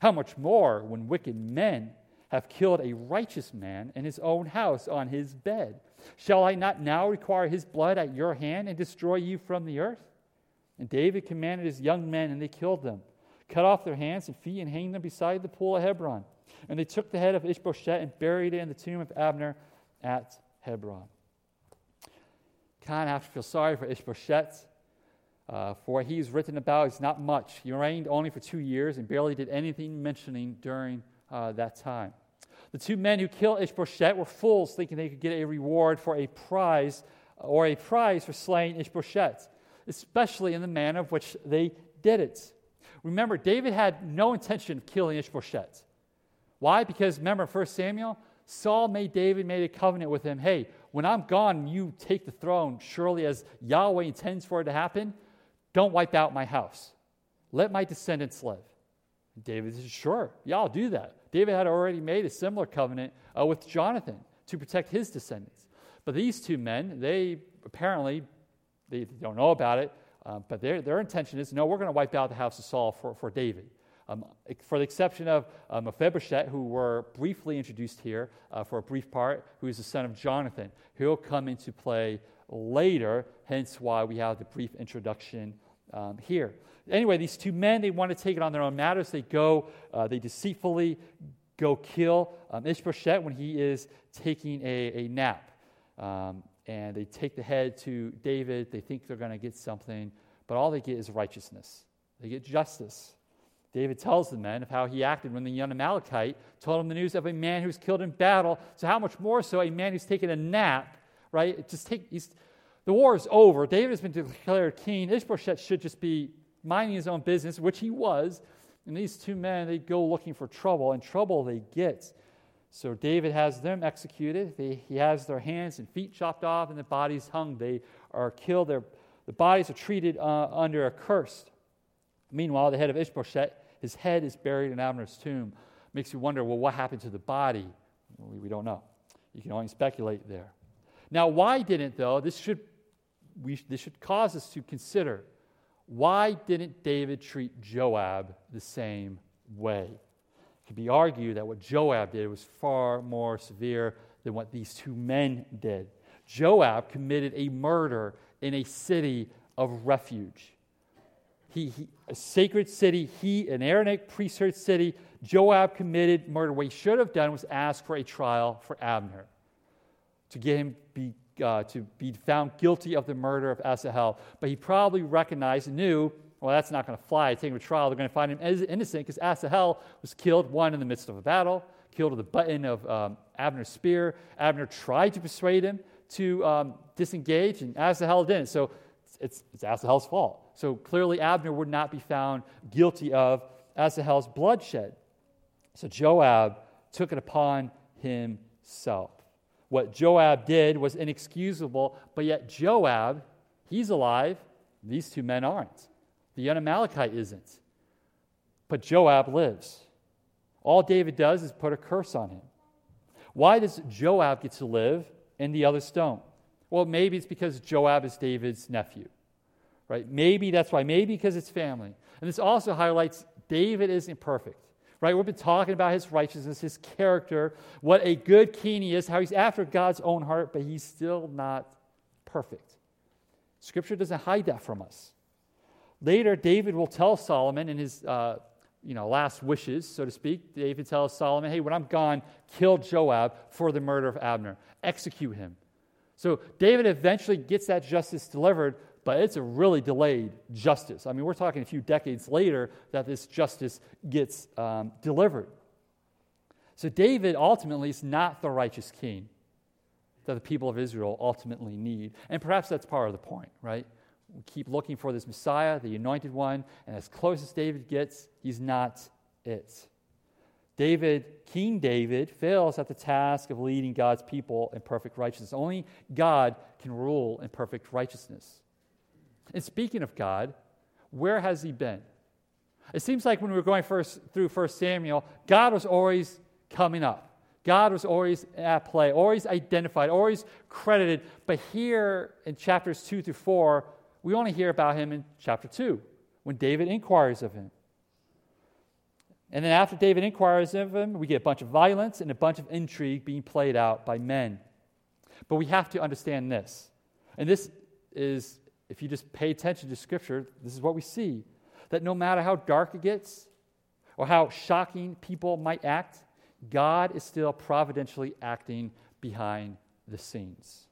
How much more when wicked men have killed a righteous man in his own house on his bed? Shall I not now require his blood at your hand and destroy you from the earth? And David commanded his young men, and they killed them, cut off their hands and feet, and hanged them beside the pool of Hebron. And they took the head of Ishbosheth and buried it in the tomb of Abner at Hebron kind of have to feel sorry for Ishbosheth. Uh, for what he's written about is not much. He reigned only for two years and barely did anything mentioning during uh, that time. The two men who killed Ishbosheth were fools, thinking they could get a reward for a prize or a prize for slaying Ishbosheth, especially in the manner of which they did it. Remember, David had no intention of killing Ishbosheth. Why? Because remember, 1 Samuel, Saul made David made a covenant with him. Hey, when I'm gone, you take the throne, surely as Yahweh intends for it to happen, don't wipe out my house. Let my descendants live. David says, Sure, yeah, I'll do that. David had already made a similar covenant uh, with Jonathan to protect his descendants. But these two men, they apparently they don't know about it, uh, but their, their intention is no, we're going to wipe out the house of Saul for, for David. Um, for the exception of uh, Mephibosheth, who were briefly introduced here uh, for a brief part, who is the son of Jonathan. He'll come into play later, hence why we have the brief introduction um, here. Anyway, these two men, they want to take it on their own matters. They go, uh, they deceitfully go kill um, Ishbosheth when he is taking a, a nap. Um, and they take the head to David. They think they're going to get something, but all they get is righteousness. They get justice. David tells the men of how he acted when the young Amalekite told him the news of a man who's killed in battle. So, how much more so a man who's taken a nap, right? Just take, the war is over. David has been declared king. Ishbosheth should just be minding his own business, which he was. And these two men, they go looking for trouble, and trouble they get. So David has them executed. They, he has their hands and feet chopped off, and the bodies hung. They are killed. Their, the bodies are treated uh, under a curse. Meanwhile, the head of Ishbosheth, his head is buried in Abner's tomb. Makes you wonder, well, what happened to the body? We, we don't know. You can only speculate there. Now, why didn't, though, this should, we, this should cause us to consider why didn't David treat Joab the same way? It could be argued that what Joab did was far more severe than what these two men did. Joab committed a murder in a city of refuge. He, he, a sacred city, he, an Aaronic priesthood city, Joab committed murder. What he should have done was ask for a trial for Abner to get him uh, to be found guilty of the murder of Asahel. But he probably recognized and knew, well, that's not going to fly. Take him to trial, they're going to find him innocent because Asahel was killed, one, in the midst of a battle, killed with the button of um, Abner's spear. Abner tried to persuade him to um, disengage, and Asahel didn't. So it's, it's Asahel's fault. So clearly, Abner would not be found guilty of Asahel's bloodshed. So Joab took it upon himself. What Joab did was inexcusable, but yet Joab, he's alive. These two men aren't. The young Amalekite isn't. But Joab lives. All David does is put a curse on him. Why does Joab get to live and the others don't? Well, maybe it's because Joab is David's nephew right? Maybe that's why. Maybe because it's family. And this also highlights David isn't perfect, right? We've been talking about his righteousness, his character, what a good king he is, how he's after God's own heart, but he's still not perfect. Scripture doesn't hide that from us. Later, David will tell Solomon in his uh, you know, last wishes, so to speak. David tells Solomon, hey, when I'm gone, kill Joab for the murder of Abner, execute him. So David eventually gets that justice delivered, but it's a really delayed justice. I mean, we're talking a few decades later that this justice gets um, delivered. So, David ultimately is not the righteous king that the people of Israel ultimately need. And perhaps that's part of the point, right? We keep looking for this Messiah, the anointed one, and as close as David gets, he's not it. David, King David, fails at the task of leading God's people in perfect righteousness. Only God can rule in perfect righteousness. And speaking of God, where has he been? It seems like when we were going first through 1 Samuel, God was always coming up. God was always at play, always identified, always credited. But here in chapters 2 through 4, we only hear about him in chapter 2 when David inquires of him. And then after David inquires of him, we get a bunch of violence and a bunch of intrigue being played out by men. But we have to understand this. And this is, if you just pay attention to Scripture, this is what we see that no matter how dark it gets or how shocking people might act, God is still providentially acting behind the scenes.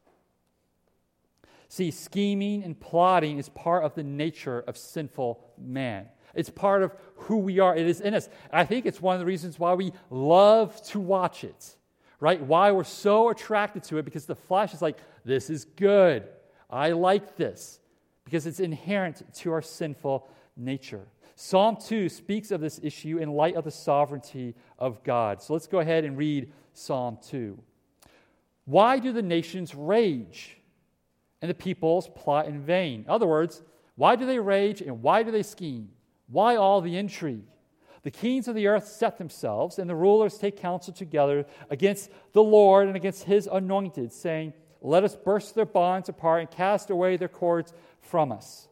See, scheming and plotting is part of the nature of sinful man. It's part of who we are. It is in us. I think it's one of the reasons why we love to watch it, right? Why we're so attracted to it because the flesh is like, this is good. I like this because it's inherent to our sinful nature. Psalm 2 speaks of this issue in light of the sovereignty of God. So let's go ahead and read Psalm 2. Why do the nations rage and the peoples plot in vain? In other words, why do they rage and why do they scheme? Why all the intrigue? The kings of the earth set themselves, and the rulers take counsel together against the Lord and against his anointed, saying, Let us burst their bonds apart and cast away their cords from us.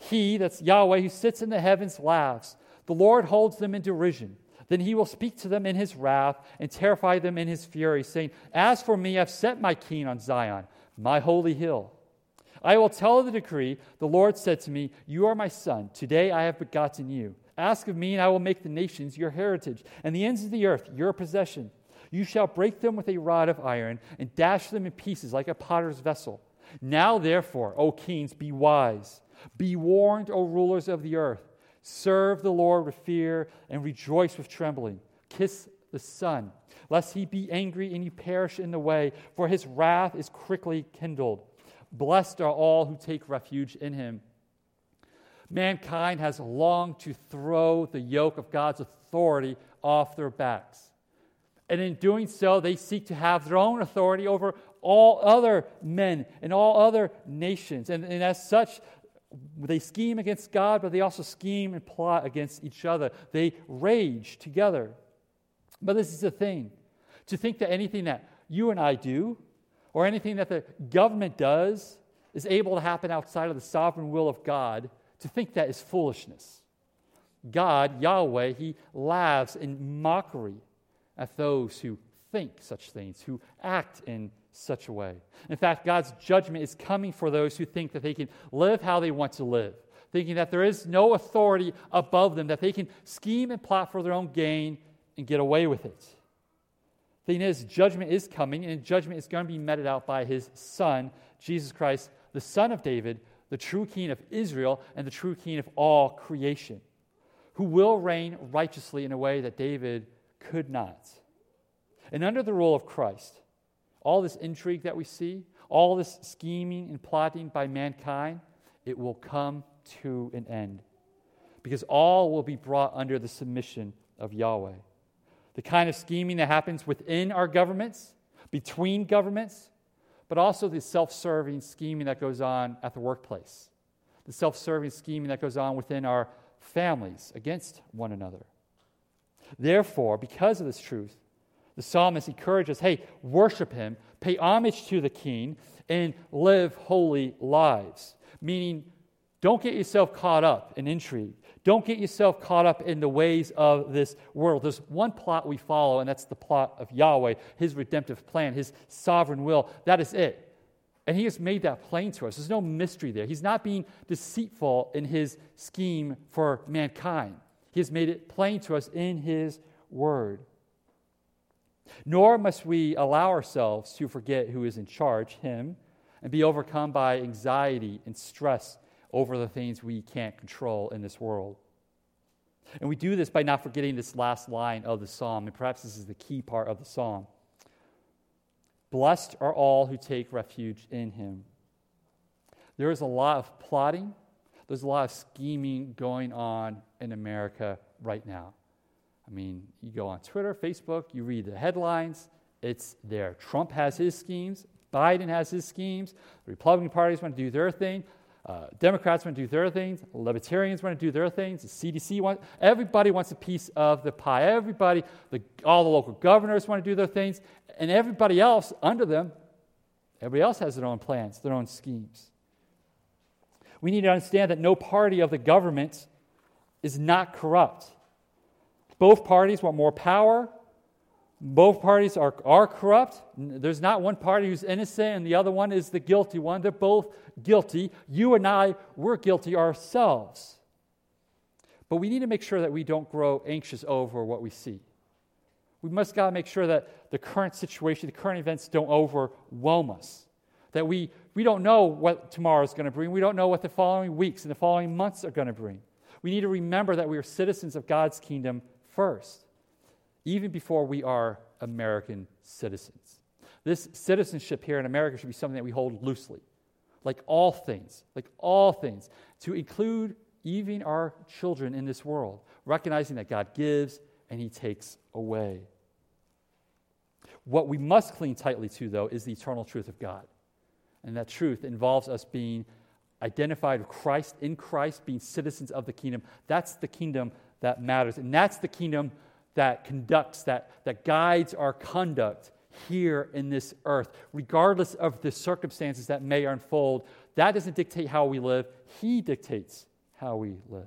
He, that's Yahweh, who sits in the heavens, laughs. The Lord holds them in derision. Then he will speak to them in his wrath and terrify them in his fury, saying, As for me, I've set my king on Zion, my holy hill. I will tell the decree. The Lord said to me, You are my son. Today I have begotten you. Ask of me, and I will make the nations your heritage, and the ends of the earth your possession. You shall break them with a rod of iron, and dash them in pieces like a potter's vessel. Now, therefore, O kings, be wise. Be warned, O rulers of the earth. Serve the Lord with fear and rejoice with trembling. Kiss the Son, lest he be angry and you perish in the way, for his wrath is quickly kindled. Blessed are all who take refuge in him. Mankind has longed to throw the yoke of God's authority off their backs. And in doing so, they seek to have their own authority over all other men and all other nations. And, and as such, they scheme against God, but they also scheme and plot against each other. They rage together. But this is the thing to think that anything that you and I do, or anything that the government does, is able to happen outside of the sovereign will of God, to think that is foolishness. God, Yahweh, He laughs in mockery at those who think such things, who act in such a way. In fact, God's judgment is coming for those who think that they can live how they want to live, thinking that there is no authority above them, that they can scheme and plot for their own gain and get away with it. The thing is, judgment is coming, and judgment is going to be meted out by his Son, Jesus Christ, the Son of David, the true King of Israel, and the true King of all creation, who will reign righteously in a way that David could not. And under the rule of Christ, all this intrigue that we see, all this scheming and plotting by mankind, it will come to an end. Because all will be brought under the submission of Yahweh. The kind of scheming that happens within our governments, between governments, but also the self serving scheming that goes on at the workplace, the self serving scheming that goes on within our families against one another. Therefore, because of this truth, the psalmist encourages hey, worship him, pay homage to the king, and live holy lives. Meaning, don't get yourself caught up in intrigue. Don't get yourself caught up in the ways of this world. There's one plot we follow, and that's the plot of Yahweh, his redemptive plan, his sovereign will. That is it. And he has made that plain to us. There's no mystery there. He's not being deceitful in his scheme for mankind. He has made it plain to us in his word. Nor must we allow ourselves to forget who is in charge, Him, and be overcome by anxiety and stress over the things we can't control in this world. And we do this by not forgetting this last line of the psalm, and perhaps this is the key part of the psalm. Blessed are all who take refuge in him. There is a lot of plotting, there's a lot of scheming going on in America right now. I mean, you go on Twitter, Facebook, you read the headlines, it's there. Trump has his schemes, Biden has his schemes, the Republican parties want to do their thing, uh, Democrats want to do their things, Libertarians want to do their things, the CDC wants, everybody wants a piece of the pie. Everybody, the, all the local governors want to do their things, and everybody else under them, everybody else has their own plans, their own schemes. We need to understand that no party of the government is not corrupt. Both parties want more power. Both parties are, are corrupt. There's not one party who's innocent and the other one is the guilty one. They're both guilty. You and I, we're guilty ourselves. But we need to make sure that we don't grow anxious over what we see. We must got to make sure that the current situation, the current events don't overwhelm us. That we, we don't know what tomorrow is going to bring. We don't know what the following weeks and the following months are going to bring. We need to remember that we are citizens of God's kingdom first, even before we are American citizens. This citizenship here in America should be something that we hold loosely, like all things, like all things, to include even our children in this world, recognizing that God gives and He takes away. What we must cling tightly to, though, is the eternal truth of God. And that truth involves us being identified with Christ, in Christ, being citizens of the kingdom. That's the kingdom that matters. And that's the kingdom that conducts, that, that guides our conduct here in this earth, regardless of the circumstances that may unfold. That doesn't dictate how we live, He dictates how we live.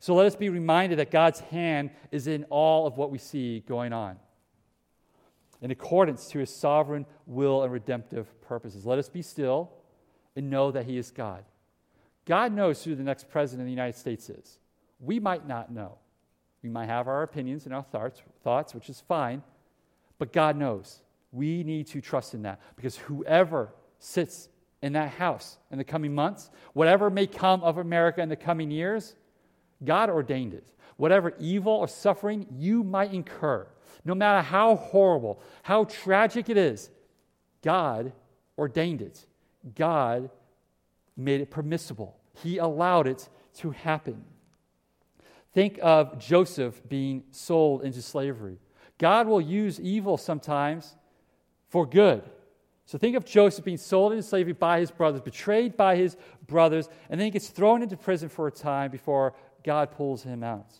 So let us be reminded that God's hand is in all of what we see going on in accordance to his sovereign will and redemptive purposes. Let us be still and know that He is God. God knows who the next president of the United States is. We might not know. We might have our opinions and our thoughts, thoughts, which is fine, but God knows. We need to trust in that because whoever sits in that house in the coming months, whatever may come of America in the coming years, God ordained it. Whatever evil or suffering you might incur, no matter how horrible, how tragic it is, God ordained it. God made it permissible, He allowed it to happen. Think of Joseph being sold into slavery. God will use evil sometimes for good. So think of Joseph being sold into slavery by his brothers, betrayed by his brothers, and then he gets thrown into prison for a time before God pulls him out.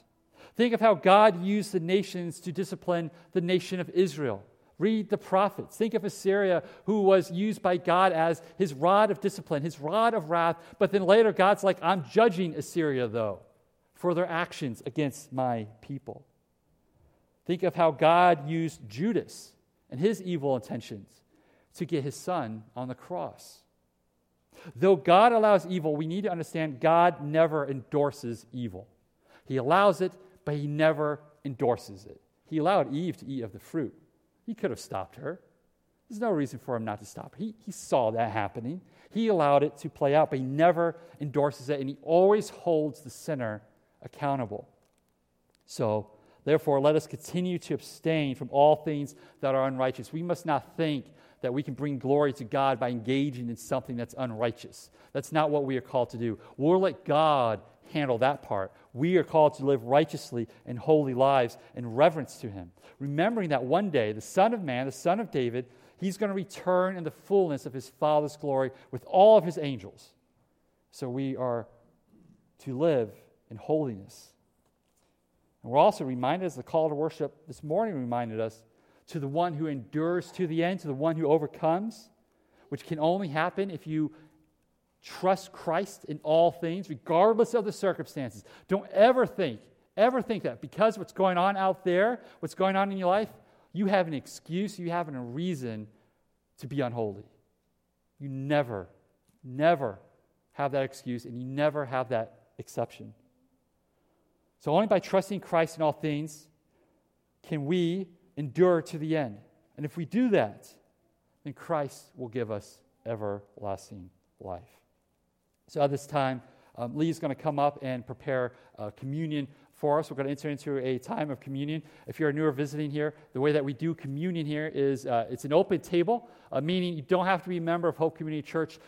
Think of how God used the nations to discipline the nation of Israel. Read the prophets. Think of Assyria, who was used by God as his rod of discipline, his rod of wrath. But then later, God's like, I'm judging Assyria, though, for their actions against my people. Think of how God used Judas and his evil intentions to get his son on the cross. Though God allows evil, we need to understand God never endorses evil. He allows it, but he never endorses it. He allowed Eve to eat of the fruit. He could have stopped her. There's no reason for him not to stop. He, he saw that happening. He allowed it to play out, but he never endorses it, and he always holds the sinner accountable. So, therefore, let us continue to abstain from all things that are unrighteous. We must not think that we can bring glory to God by engaging in something that's unrighteous. That's not what we are called to do. We'll let God handle that part. We are called to live righteously and holy lives in reverence to Him, remembering that one day the Son of Man, the Son of David, He's going to return in the fullness of His Father's glory with all of His angels. So we are to live in holiness. And we're also reminded, as the call to worship this morning reminded us, to the one who endures to the end, to the one who overcomes, which can only happen if you Trust Christ in all things, regardless of the circumstances. Don't ever think, ever think that because what's going on out there, what's going on in your life, you have an excuse, you have a reason to be unholy. You never, never have that excuse, and you never have that exception. So, only by trusting Christ in all things can we endure to the end. And if we do that, then Christ will give us everlasting life. So at this time, um, is going to come up and prepare uh, communion for us. We're going to enter into a time of communion. If you're new or visiting here, the way that we do communion here is uh, it's an open table, uh, meaning you don't have to be a member of Hope Community Church